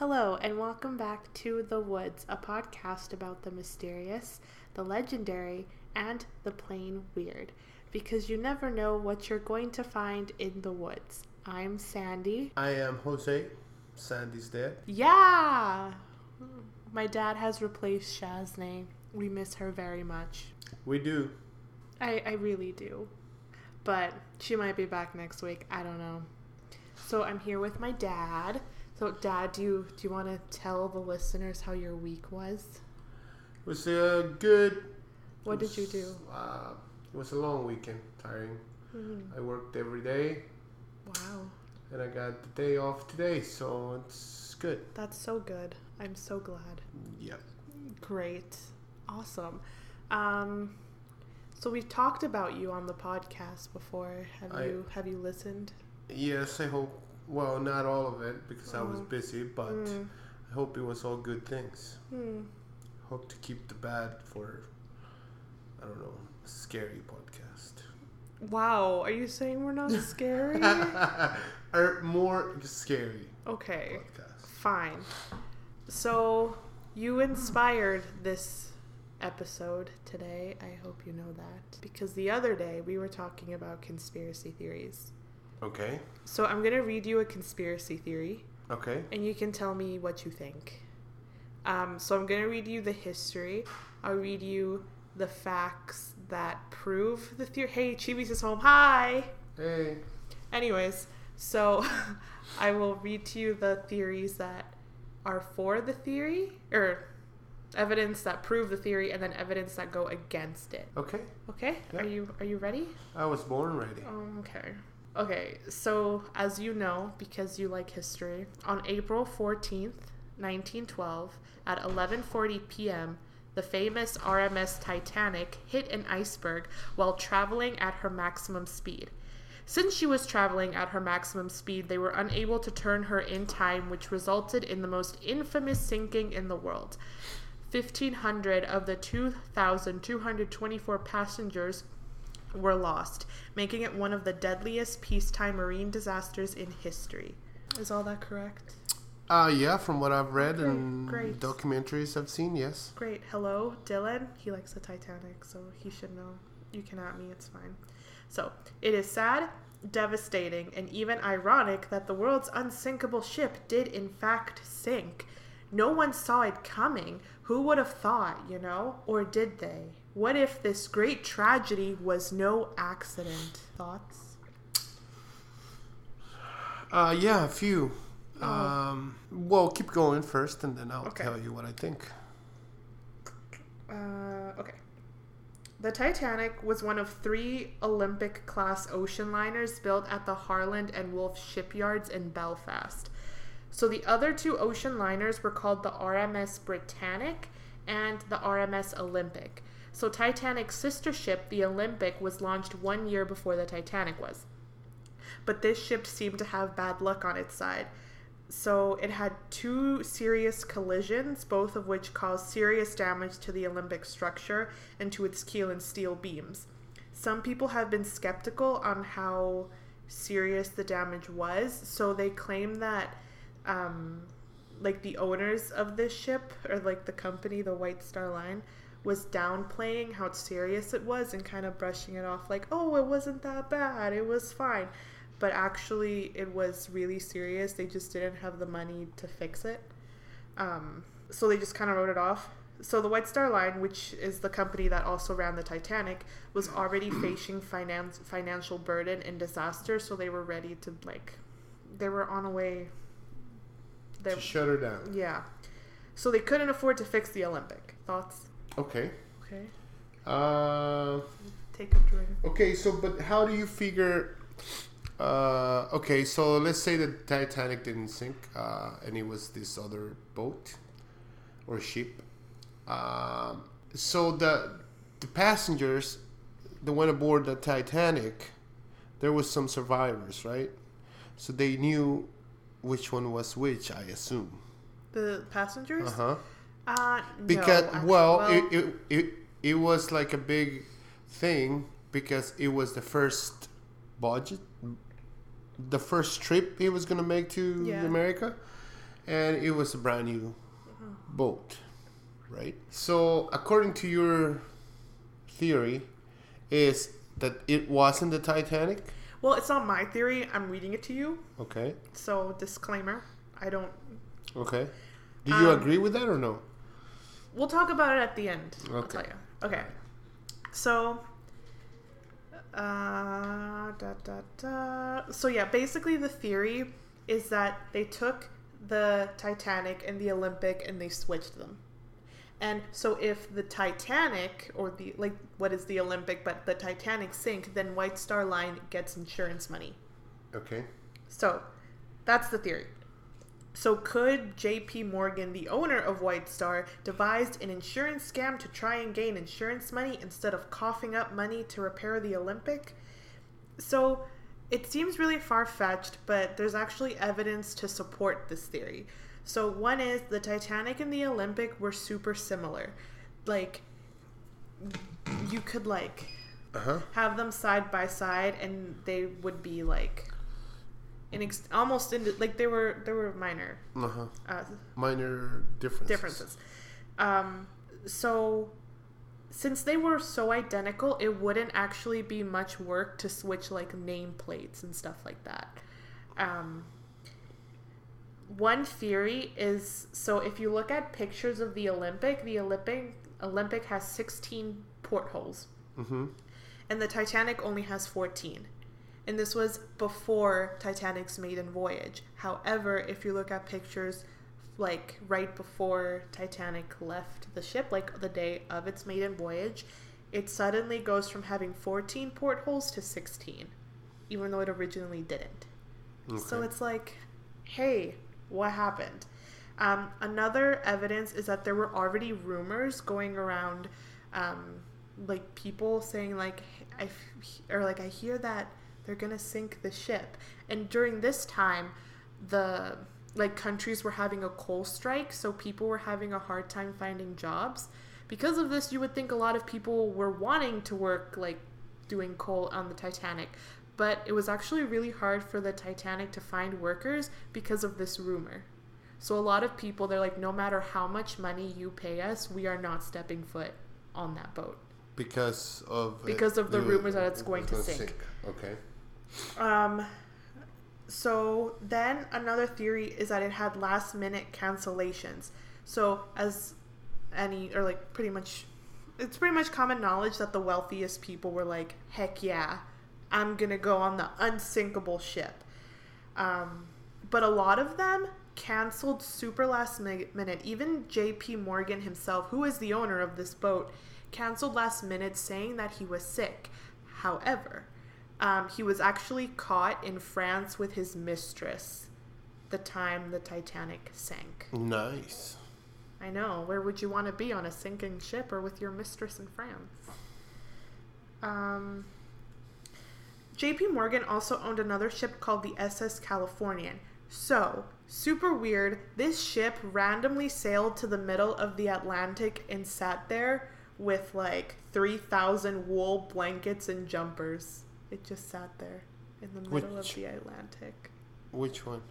Hello, and welcome back to The Woods, a podcast about the mysterious, the legendary, and the plain weird. Because you never know what you're going to find in the woods. I'm Sandi. I am Jose. Sandi's dead. Yeah! My dad has replaced Shaznay. We miss her very much. We do. I, I really do. But she might be back next week. I don't know. So I'm here with my dad. So dad, do you do you want to tell the listeners how your week was? It was uh, good. What It did you do? Uh, it was a long weekend, tiring. Mhm. I worked every day, Wow, and I got the day off today, so it's good. that's so good. I'm so glad. Yep. Great, awesome. Um, so we've talked about you on the podcast before. Have I- you have you listened? Yes, I hope. Well, not all of it because I was Mhm. busy, but Mm. I hope it was all good things. Hmm. Hope to keep the bad for, I don't know, scary podcast. Wow, are you saying we're not scary? or more scary okay. podcast. Fine. So, you inspired this episode today. I hope you know that. Because the other day we were talking about conspiracy theories. Okay. So, I'm going to read you a conspiracy theory Okay. and you can tell me what you think. Um, so, I'm going to read you the history. I'll read you the facts that prove the theory. Hey, Chibi's is home. Hi! Hey. Anyways, so I will read to you the theories that are for the theory, or evidence that prove the theory, and then evidence that go against it. Okay. Okay? Yeah. Are you are you ready? I was born ready. Um, okay. Okay, so as you know, because you like history, on April 14th, 1912, at 11:40 p.m., the famous RMS Titanic hit an iceberg while traveling at her maximum speed. Since she was traveling at her maximum speed, they were unable to turn her in time, which resulted in the most infamous sinking in the world. 1,500 of the 2,224 passengers were lost, making it one of the deadliest peacetime marine disasters in history. Is all that correct? Uh, yeah, from what I've read Okay, and great. documentaries I've seen, yes. Great. Hello, Dylan. He likes the Titanic, so he should know. You can at me, it's fine. So, it is sad, devastating, and even ironic that the world's unsinkable ship did in fact sink. No one saw it coming. Who would have thought, you know? Or did they? What if this great tragedy was no accident? Thoughts? Uh, yeah, a few. Um, well, keep going first, and then I'll Oh. Okay. tell you what I think. Uh, okay. The Titanic was one of three Olympic class ocean liners built at the Harland and Wolff shipyards in Belfast. So the other two ocean liners were called the RMS Britannic and the RMS Olympic. So Titanic's sister ship, the Olympic, was launched one year before the Titanic was. But this ship seemed to have bad luck on its side. So it had two serious collisions, both of which caused serious damage to the Olympic structure and to its keel and steel beams. Some people have been skeptical on how serious the damage was, so they claim that, um, like the owners of this ship or like the company, the White Star Line, was downplaying how serious it was and kind of brushing it off like, oh, it wasn't that bad, it was fine but actually it was really serious. They just didn't have the money to fix it. Um, so they just kind of wrote it off. So the White Star Line, which is the company that also ran the Titanic, was already facing finance financial burden and disaster. So they were ready to like, they were on a way. They, To shut her down. yeah. So they couldn't afford to fix the Olympic. Thoughts? Okay. Okay. Uh, Take a drink. okay, so, but how do you figure. Uh, okay, so let's say the Titanic didn't sink, uh, and it was this other boat or ship. Um, so the the passengers that went aboard the Titanic, there was some survivors, right? So they knew which one was which, I assume. The passengers? Uh huh. Uh, no, Because actu- well, it, it it it was like a big thing because it was the first budget, the first trip he was gonna make to Yeah. America, and it was a brand new boat, right? So, according to your theory, is that it wasn't the Titanic? Well, it's not my theory. I'm reading it to you. Okay. So, disclaimer. I don't. Okay. Do you Um, agree with that or no? We'll talk about it at the end. I'll Okay. tell you. Okay. So. Uh, da, da, da. So, yeah, basically, the theory is that they took the Titanic and the Olympic and they switched them. And so, if the Titanic, or the, like, what is the Olympic, but the Titanic sink, then White Star Line gets insurance money. Okay. So, that's the theory. So, could JP Morgan, the owner of White Star, devised an insurance scam to try and gain insurance money instead of coughing up money to repair the Olympic? So, it seems really far fetched, but there's actually evidence to support this theory. So, one is the Titanic and the Olympic were super similar. Like, you could, like, Uh huh. have them side by side and they would be like in ex- almost in like there were there were minor Uh huh. uh, Minor differences. differences um so since they were so identical it wouldn't actually be much work to switch like nameplates and stuff like that um one theory is so if you look at pictures of the olympic the olympic olympic has 16 portholes Mm-hmm. and the Titanic only has 14. And this was before Titanic's maiden voyage. However, if you look at pictures like right before Titanic left the ship, like the day of its maiden voyage, it suddenly goes from having 14 portholes to 16, even though it originally didn't. So it's like, hey, what happened? Um, another evidence is that there were already rumors going around, um, like people saying like, I f- or like I hear that they're gonna sink the ship, and during this time, the like countries were having a coal strike, so people were having a hard time finding jobs. Because of this, you would think a lot of people were wanting to work like doing coal on the Titanic, but it was actually really hard for the Titanic to find workers because of this rumor. So a lot of people they're like no matter how much money you pay us, we are not stepping foot on that boat. Because of it- Because of the it rumors that it's going was to gonna sink. Okay. Um so then another theory is that it had last minute cancellations. So as any or like pretty much it's pretty much common knowledge that the wealthiest people were like, heck yeah, I'm gonna go on the unsinkable ship. Um, but a lot of them canceled super last mi- minute. Even J.P. Morgan himself, who is the owner of this boat, canceled last minute saying that he was sick. However, um, he was actually caught in France with his mistress the time the Titanic sank. Nice. I know. Where would you want to be on a sinking ship or with your mistress in France? Um, JP Morgan also owned another ship called the SS Californian. So, super weird, this ship randomly sailed to the middle of the Atlantic and sat there with like 3,000 wool blankets and jumpers. It just sat there in the middle Which- of the Atlantic Which one?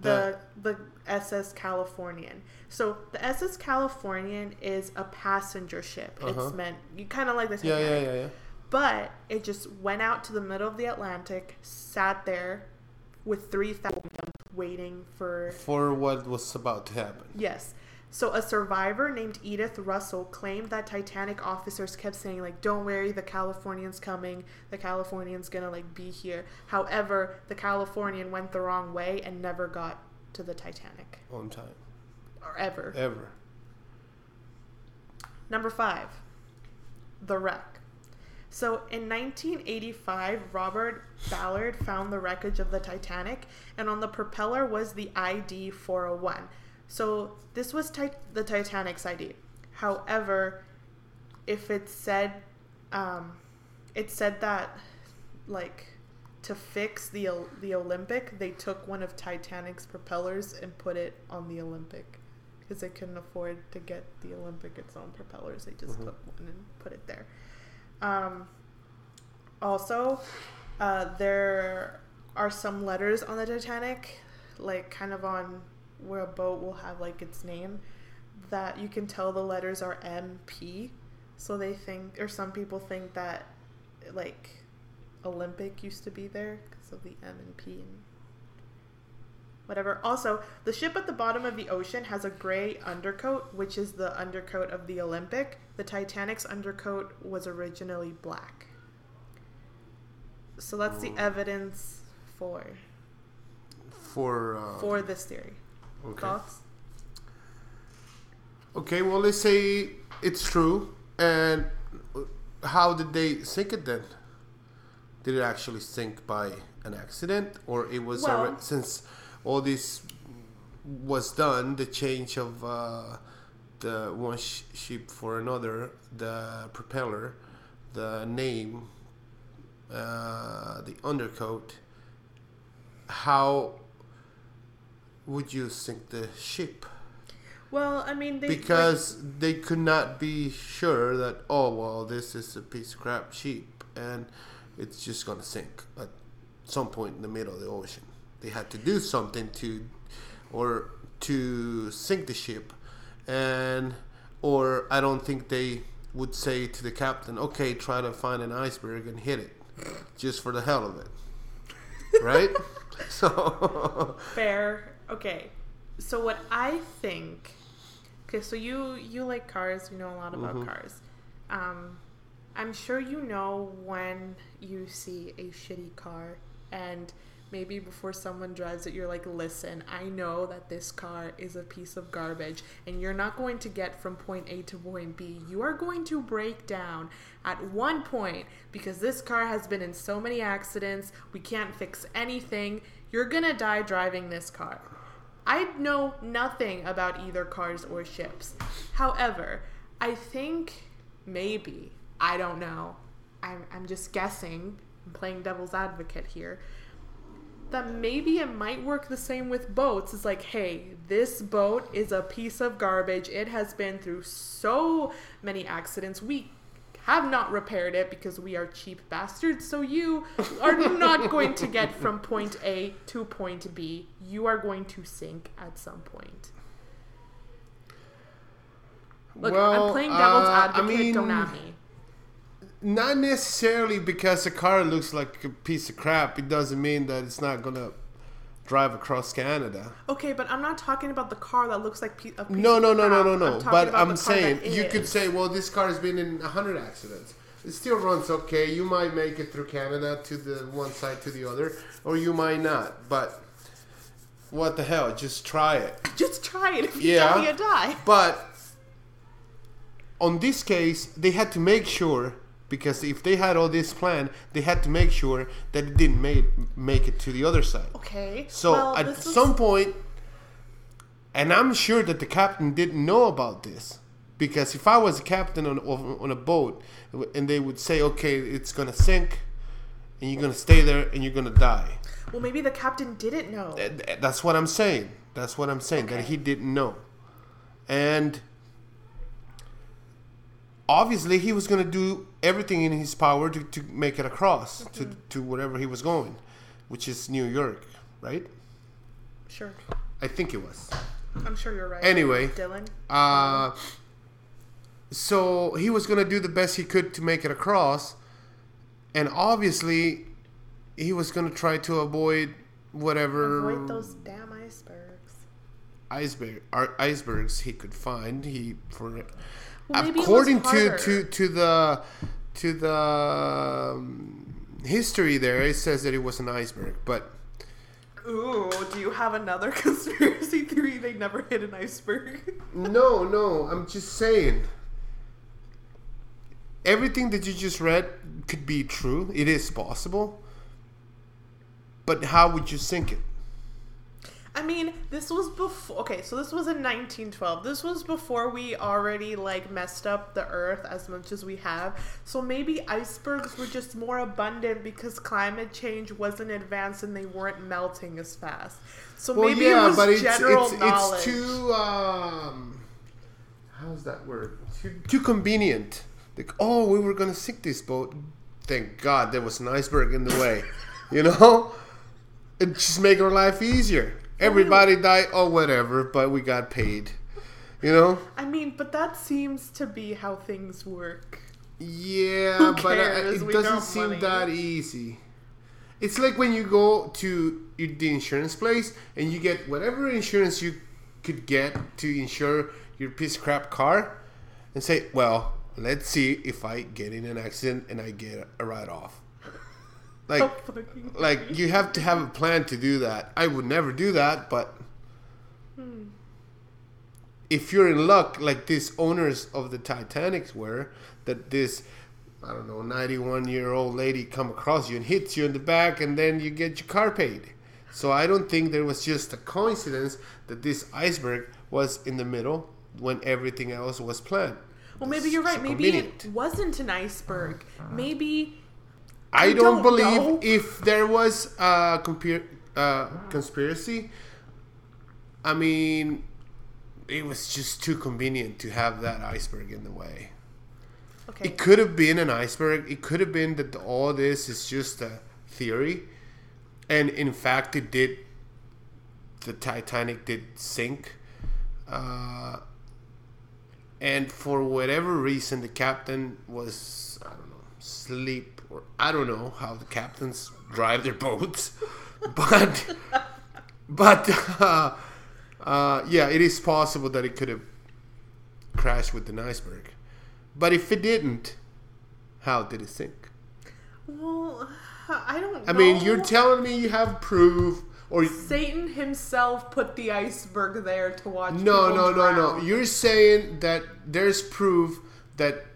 the the SS Californian. So the SS Californian is a passenger ship. Uh-huh. It's meant you kind of like the Yeah, yeah, yeah, yeah. but it just went out to the middle of the Atlantic, sat there with three thousand waiting for For what was about to happen. yes. So a survivor named Edith Russell claimed that Titanic officers kept saying like, "Don't worry, the Californian's coming. The Californian's gonna like be here." However, the Californian went the wrong way and never got to the Titanic On time. or ever. Ever. Number five, the wreck. So in 1985, Robert Ballard found the wreckage of the Titanic, and on the propeller was the ID 401. So this was the Titanic's ID. However, if it said, um, it said that, like, to fix the the Olympic, they took one of Titanic's propellers and put it on the Olympic because they couldn't afford to get the Olympic its own propellers. They just Mhm. took one and put it there. Um, also, uh, there are some letters on the Titanic, like kind of on where a boat will have like its name that you can tell the letters are MP. So they think, or some people think that like Olympic used to be there because of the M and P and whatever. Also, the ship at the bottom of the ocean has a gray undercoat, which is the undercoat of the Olympic. The Titanic's undercoat was originally black. So that's the evidence for For uh, for this theory. Okay. Thoughts? Okay, well, let's say it's true. And how did they sink it then? Did it actually sink by an accident, or it was Well- since all this was done, the change of uh, the one sh- ship for another, the propeller, the name, uh, the undercoat. How would you sink the ship? Well, I mean, they because they could not be sure that oh well this is a piece of crap sheep and it's just gonna sink at some point in the middle of the ocean they had to do something to or to sink the ship and or i don't think they would say to the captain okay try to find an iceberg and hit it just for the hell of it right so fair. Okay, so what I think. Okay, so you you like cars. You know a lot about Mhm. cars. Um, I'm sure you know when you see a shitty car and maybe before someone drives it, you're like, listen, I know that this car is a piece of garbage and you're not going to get from point A to point B. You are going to break down at one point because this car has been in so many accidents. We can't fix anything. You're gonna die driving this car. I know nothing about either cars or ships. However, I think maybe, I don't know, I'm, I'm just guessing, I'm playing devil's advocate here, that maybe it might work the same with boats. It's like, hey, this boat is a piece of garbage. It has been through so many accidents. We have not repaired it because we are cheap bastards. So you are not going to get from point A to point B. You are going to sink at some point. Look, I'm playing devil's uh, advocate. don't at me. Not necessarily because the car looks like a piece of crap. It doesn't mean that it's not gonna drive across Canada. Okay, but I'm not talking about the car that looks like a No, no, no, no, no, I'm no. But I'm saying you could say, well, this car has been in a hundred accidents. It still runs okay. You might make it through Canada to the one side to the other, or you might not. But what the hell? Just try it. Just try it. If you Yeah. die, you die. But on this case, they had to make sure because if they had all this plan, they had to make sure that it didn't make make it to the other side. Okay. So well, at was- some point, and I'm sure that the captain didn't know about this because if I was a captain on on a boat and they would say, "Okay, it's gonna sink," and you're gonna stay there and you're gonna die. Well, maybe the captain didn't know. Th- th- That's what I'm saying. That's what I'm saying. That he didn't know, and obviously he was gonna do everything in his power to, to make it across to Mm-hmm. to wherever he was going, which is New York, right? Sure. I think it was. I'm sure you're right. Anyway. Dylan. Uh, so he was gonna do the best he could to make it across, and obviously, he was gonna try to avoid whatever Avoid those damn icebergs. iceberg icebergs he could find. He for Well, maybe it was according to to to the to the um, history there, it says that it was an iceberg, but Ooh, do you have another conspiracy theory? They never hit an iceberg. no, no, I'm just saying. Everything that you just read could be true. It is possible. But how would you sink it? I mean, this was before. Okay, so this was in 1912. This was before we already like messed up the Earth as much as we have. So maybe icebergs were just more abundant because climate change wasn't advanced and they weren't melting as fast. So Well, maybe yeah, it was but it's general it's, knowledge. it's too um, how's that word? Too, too convenient. Like, oh, we were gonna sink this boat. Thank God there was an iceberg in the way. you know, it just make our life easier. Everybody died. Oh, whatever. But we got paid. You know. I mean, but that seems to be how things work. Yeah, but uh, cares? it We doesn't seem money. that easy. It's like when you go to the insurance place and you get whatever insurance you could get to insure your piece of crap car, and say, "Well, let's see if I get in an accident and I get a write off." Like, How like you have to have a plan to do that. I would never do that, but hmm. if you're in luck, like these owners of the Titanics were, that this I don't know, 91 year old lady come across you and hits you in the back, and then you get your car paid. So I don't think there was just a coincidence that this iceberg was in the middle when everything else was planned. Well, maybe you're right. so Maybe convenient. it wasn't an iceberg. Uh-huh. Maybe I I don't, don't believe know. if there was a compir- uh, conspiracy. I mean, it was just too convenient to have that iceberg in the way. okay. It could have been an iceberg. It could have been that all this is just a theory, and in fact, it did. The Titanic did sink, uh, and for whatever reason, the captain was I don't know sleep or I don't know how the captains drive their boats, but but uh, uh, yeah, it is possible that it could have crashed with an iceberg. But if it didn't, how did it sink? Well, I don't. I mean, you're telling me you have proof, or Satan himself put the iceberg there to watch. no, no, no, no. You're saying that there's proof that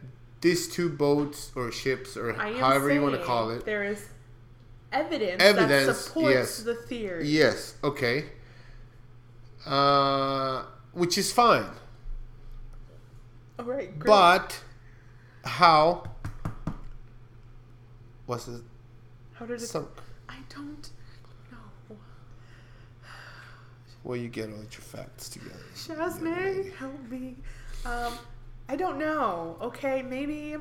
these two boats or ships or however you want to call it. There is evidence, Evidence, that supports yes. the theory. Yes. Okay. Uh, which is fine, All right, great. but how What's it how did it? sunk? I don't know. Well, you get all your facts together. Jasmine, help me. Um, I don't know. Okay, maybe.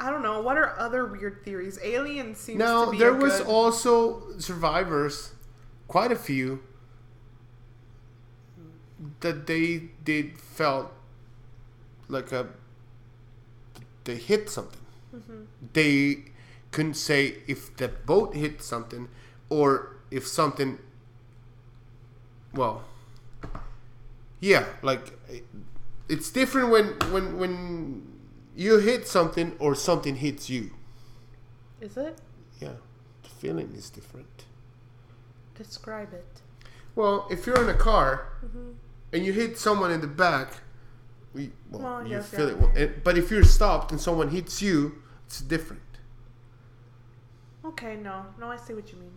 I don't know. What are other weird theories? Alien seems to Now there was good- also survivors, quite a few, that they did felt like a they hit something. Mm-hmm. They couldn't say if the boat hit something or if something. Well, yeah, like it's different when when when you hit something or something hits you. Is it? Yeah, the feeling is different. Describe it. Well, if you're in a car Mm-hmm. and you hit someone in the back, we, well, Well, you yes, feel yeah. it. Well, and- but if you're stopped and someone hits you, it's different, Okay, no, no, I see what you mean.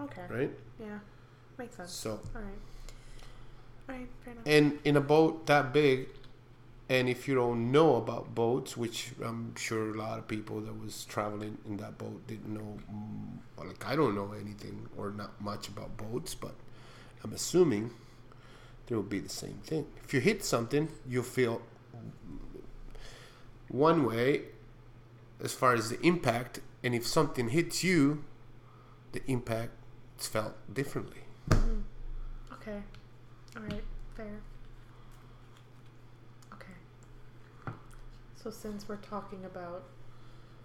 Okay, right? yeah, makes sense. So, All right, all right, fair enough. and in a boat that big, and if you don't know about boats, which I'm sure a lot of people that was traveling in that boat didn't know, mm, like I don't know anything or not much about boats, but I'm assuming there will be the same thing. If you hit something, you'll feel one way as far as the impact, and if something hits you, the impact is felt differently. Okay, all right, fair. Okay. So since we're talking about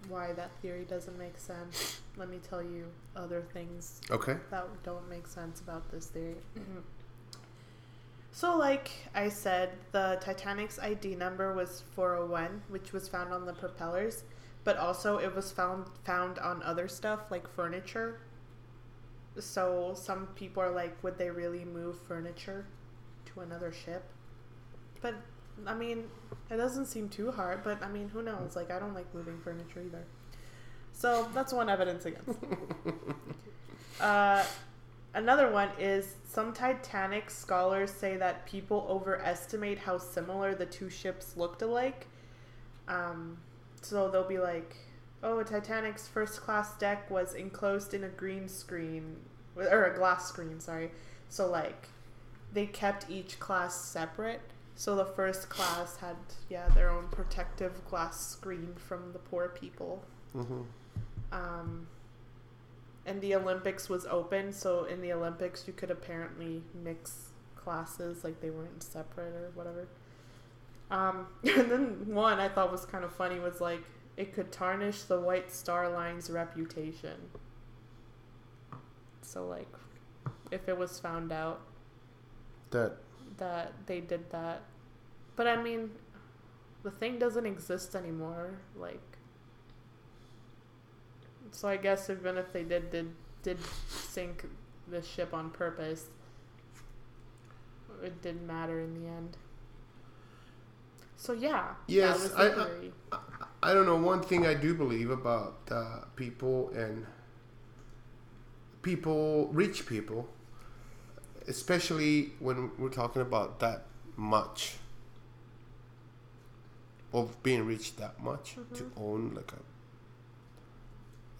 why that theory doesn't make sense, let me tell you other things Okay. that don't make sense about this theory. Mm-hmm. so, like I said, the Titanic's ID number was 401, which was found on the propellers, but also it was found found on other stuff like furniture. So some people are like, would they really move furniture to another ship? But I mean, it doesn't seem too hard. But I mean, who knows? Like, I don't like moving furniture either. So that's one evidence against. Uh, another one is some Titanic scholars say that people overestimate how similar the two ships looked alike. Um, so they'll be like, "Oh, Titanic's first class deck was enclosed in a green screen or a glass screen." Sorry. So like, they kept each class separate. So the first class had yeah their own protective glass screen from the poor people. hmm Um, and the Olympics was open. So in the Olympics, you could apparently mix classes, like they weren't separate or whatever. Um, and then one I thought was kind of funny was like it could tarnish the White Star Line's reputation. So like, if it was found out That that they did that, but I mean, the thing doesn't exist anymore. Like, so I guess even if they did did did sink the ship on purpose, it didn't matter in the end. So yeah, Yes, I- the I- I don't know. One thing I do believe about uh, people and people, rich people, especially when we're talking about that much of being rich that much to mm-hmm. own like a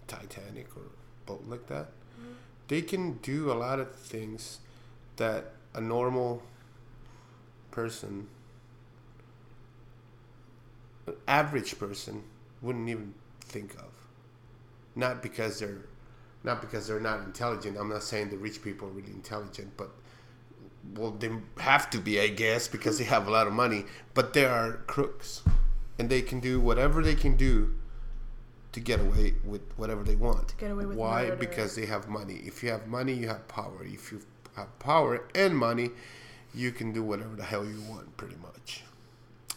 Titanic or boat like that, mm-hmm. they can do a lot of things that a normal person an average person wouldn't even think of. Not because they're not because they're not intelligent. I'm not saying the rich people are really intelligent, but well, they have to be, I guess, because they have a lot of money. But they are crooks, and they can do whatever they can do to get away with whatever they want. To get away with Why? murder. Because they have money. If you have money, you have power. If you have power and money, you can do whatever the hell you want, pretty much.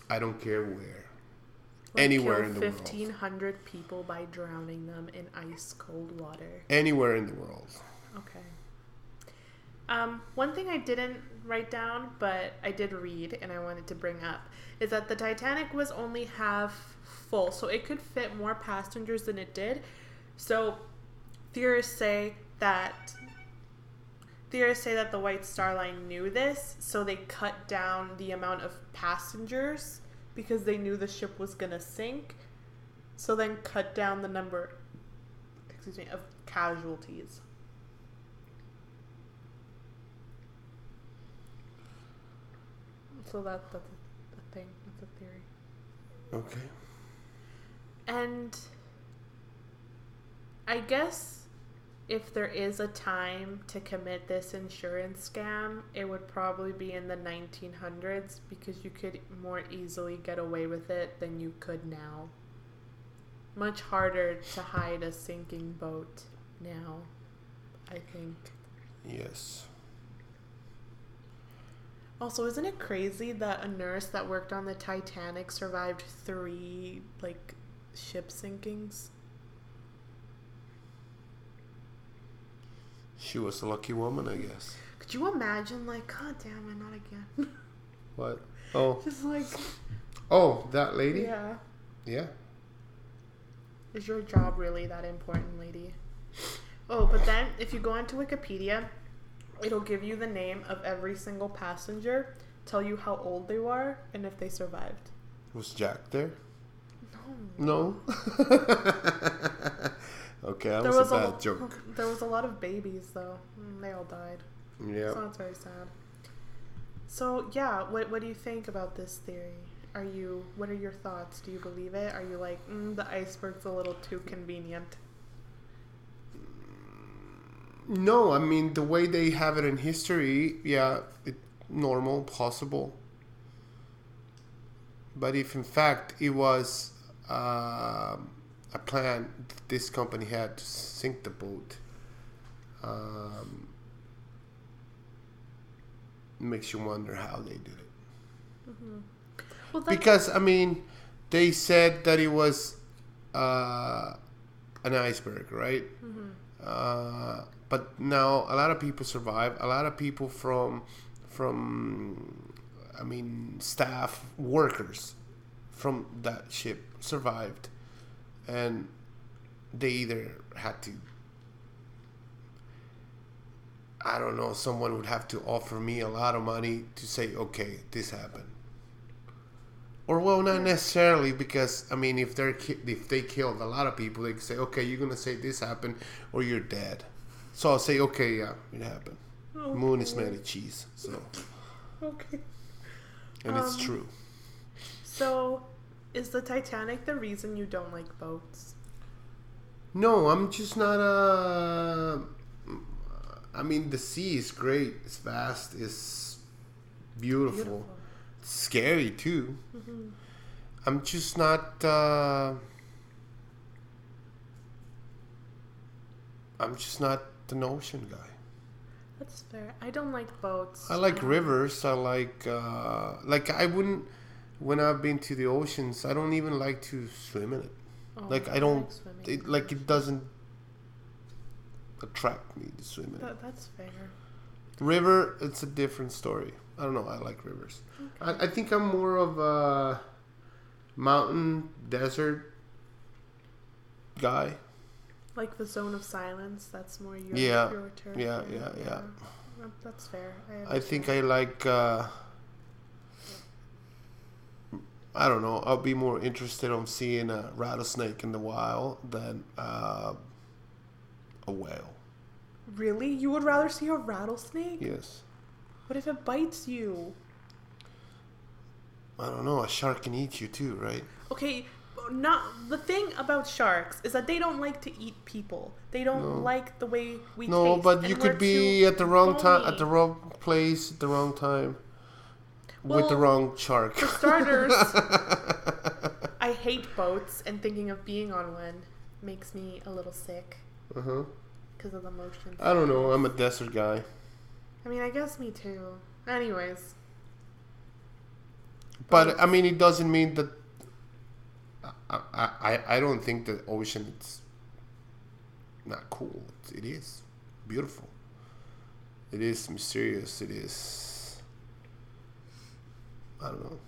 I don't care where. Like, anywhere in the world. fifteen hundred people by drowning them in ice cold water. Anywhere in the world. Okay. Um, one thing I didn't write down, but I did read and I wanted to bring up, is that the Titanic was only half full, so it could fit more passengers than it did. So theorists say that theorists say that the White Star Line knew this, so they cut down the amount of passengers because they knew the ship was gonna sink. So then cut down the number excuse me of casualties. So that that's a thing. That's a theory. Okay. And I guess if there is a time to commit this insurance scam, it would probably be in the 1900s because you could more easily get away with it than you could now. Much harder to hide a sinking boat now, I think. Yes. Also, isn't it crazy that a nurse that worked on the Titanic survived three like ship sinkings? She was a lucky woman, I guess. Could you imagine, like, God damn it, not again? What? Oh. Just like, Oh, that lady? yeah. Yeah. Is your job really that important, lady? Oh, but then if you go onto Wikipedia, it'll give you the name of every single passenger, tell you how old they were, and if they survived. Was Jack there? No. No. okay, that There was, was a bad lo- joke. There was a lot of babies, though. Mm, They all died. Yeah. So that's very sad. So yeah, what what do you think about this theory? Are you what are your thoughts? Do you believe it? Are you like mm, the iceberg's a little too convenient? No, I mean the way they have it in history, yeah, it normal, possible. But if in fact it was um a plan this company had to sink the boat, um, makes you wonder how they did it. Well, Because I mean, they said that it was uh, an iceberg, right? Uh, but now a lot of people survive. A lot of people from from I mean staff workers from that ship survived, and they either had to. I don't know. Someone would have to offer me a lot of money to say, "Okay, this happened." Or well, not necessarily because I mean, if they're ki- if they killed a lot of people, they could say, "Okay, you're gonna say this happened, or you're dead." So I'll say, "Okay, yeah, it happened." Moon is made of cheese, so okay. and it's Um, true. So, is the Titanic the reason you don't like boats? No, I'm just not a. I mean, the sea is great. It's vast. It's beautiful. Beautiful. It's scary too. Mm-hmm. I'm just not. Uh, I'm just not an ocean guy. That's fair. I don't like boats. I like Um, rivers. I like uh, like I wouldn't. When I've been to the oceans, I don't even like to swim in it. oh, Like I don't. like. It, like it doesn't attract me to swim in it. That's fair. River, it's a different story. I don't know. I like rivers. I, I think I'm more of a mountain desert guy. Like the zone of silence. That's more your Yeah. your. Yeah, yeah, yeah. That- That's fair. I think I like. Uh, I don't know. I'll be more interested on seeing a rattlesnake in the wild than uh, a whale. Really, you would rather see a rattlesnake? Yes. What if it bites you? I don't know. A shark can eat you too, right? Okay, not the thing about sharks is that they don't like to eat people. They don't No. like the way we no, taste, but you could be at the wrong time, at the wrong place, at the wrong time, with the wrong shark. For starters, I hate boats, and thinking of being on one makes me a little sick uh huh. because of the motion. I don't know. I'm a desert guy, I mean, I guess me too. Anyways, but I mean, it doesn't mean that. I I, I- I don't think the ocean is not cool. It is beautiful. It is mysterious. It is. I don't know.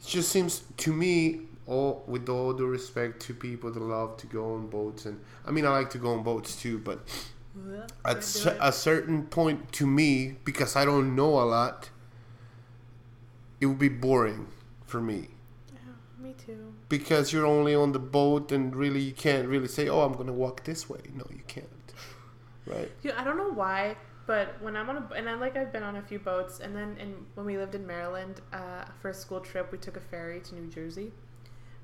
It just seems to me, all with all due respect to people that love to go on boats, and I mean, I like to go on boats too, but at do cer- it. a certain point to me, because I don't know a lot, it would be boring for me yeah, me too. because you're only on the boat and really you can't really say, "Oh, I'm gonna walk this way." No, you can't. Right? Yeah, I don't know why, but when I'm on a and I like I've been on a few boats, and then and when we lived in Maryland uh, for a school trip, we took a ferry to New Jersey.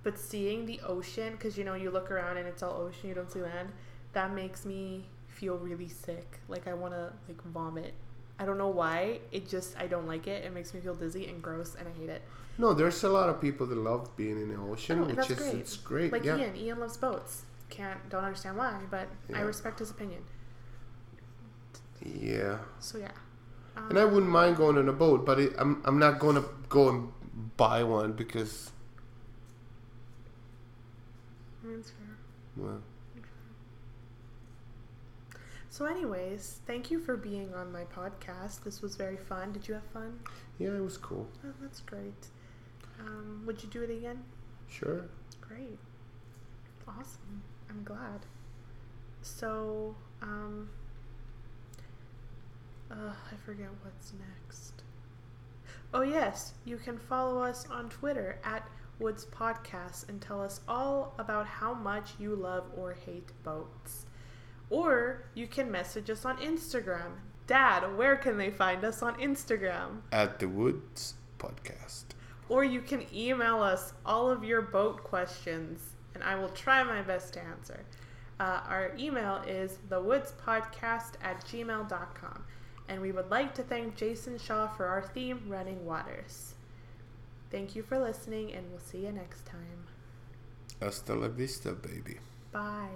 But seeing the ocean, because you know you look around and it's all ocean, you don't see land. That makes me feel really sick. Like I want to like vomit. I don't know why. It just I don't like it. It makes me feel dizzy and gross, and I hate it. No, there's a lot of people that love being in the ocean, Oh, which is great. it's great. Like yeah. Ian. Ian loves boats. Can't don't understand why, but I respect his opinion. Yeah. So yeah. Um, And I wouldn't mind going on a boat, but it, I'm I'm not going to go and buy one because that's fair. well, So, anyways, thank you for being on my podcast. This was very fun. Did you have fun? yeah, it was cool. Oh, that's great. Um, would you do it again? Sure. Great. Awesome. I'm glad. So, um, uh, I forget what's next. Oh, yes, you can follow us on Twitter at Woods Podcast and tell us all about how much you love or hate boats. Or you can message us on Instagram. Dad, where can they find us on Instagram? At the Woods podcast. Or you can email us all of your boat questions, and I will try my best to answer. Uh, our email is thewoodspodcast at gmail.com. And we would like to thank Jason Shaw for our theme, Running Waters. Thank you for listening, and we'll see you next time. Hasta la vista, baby. Bye.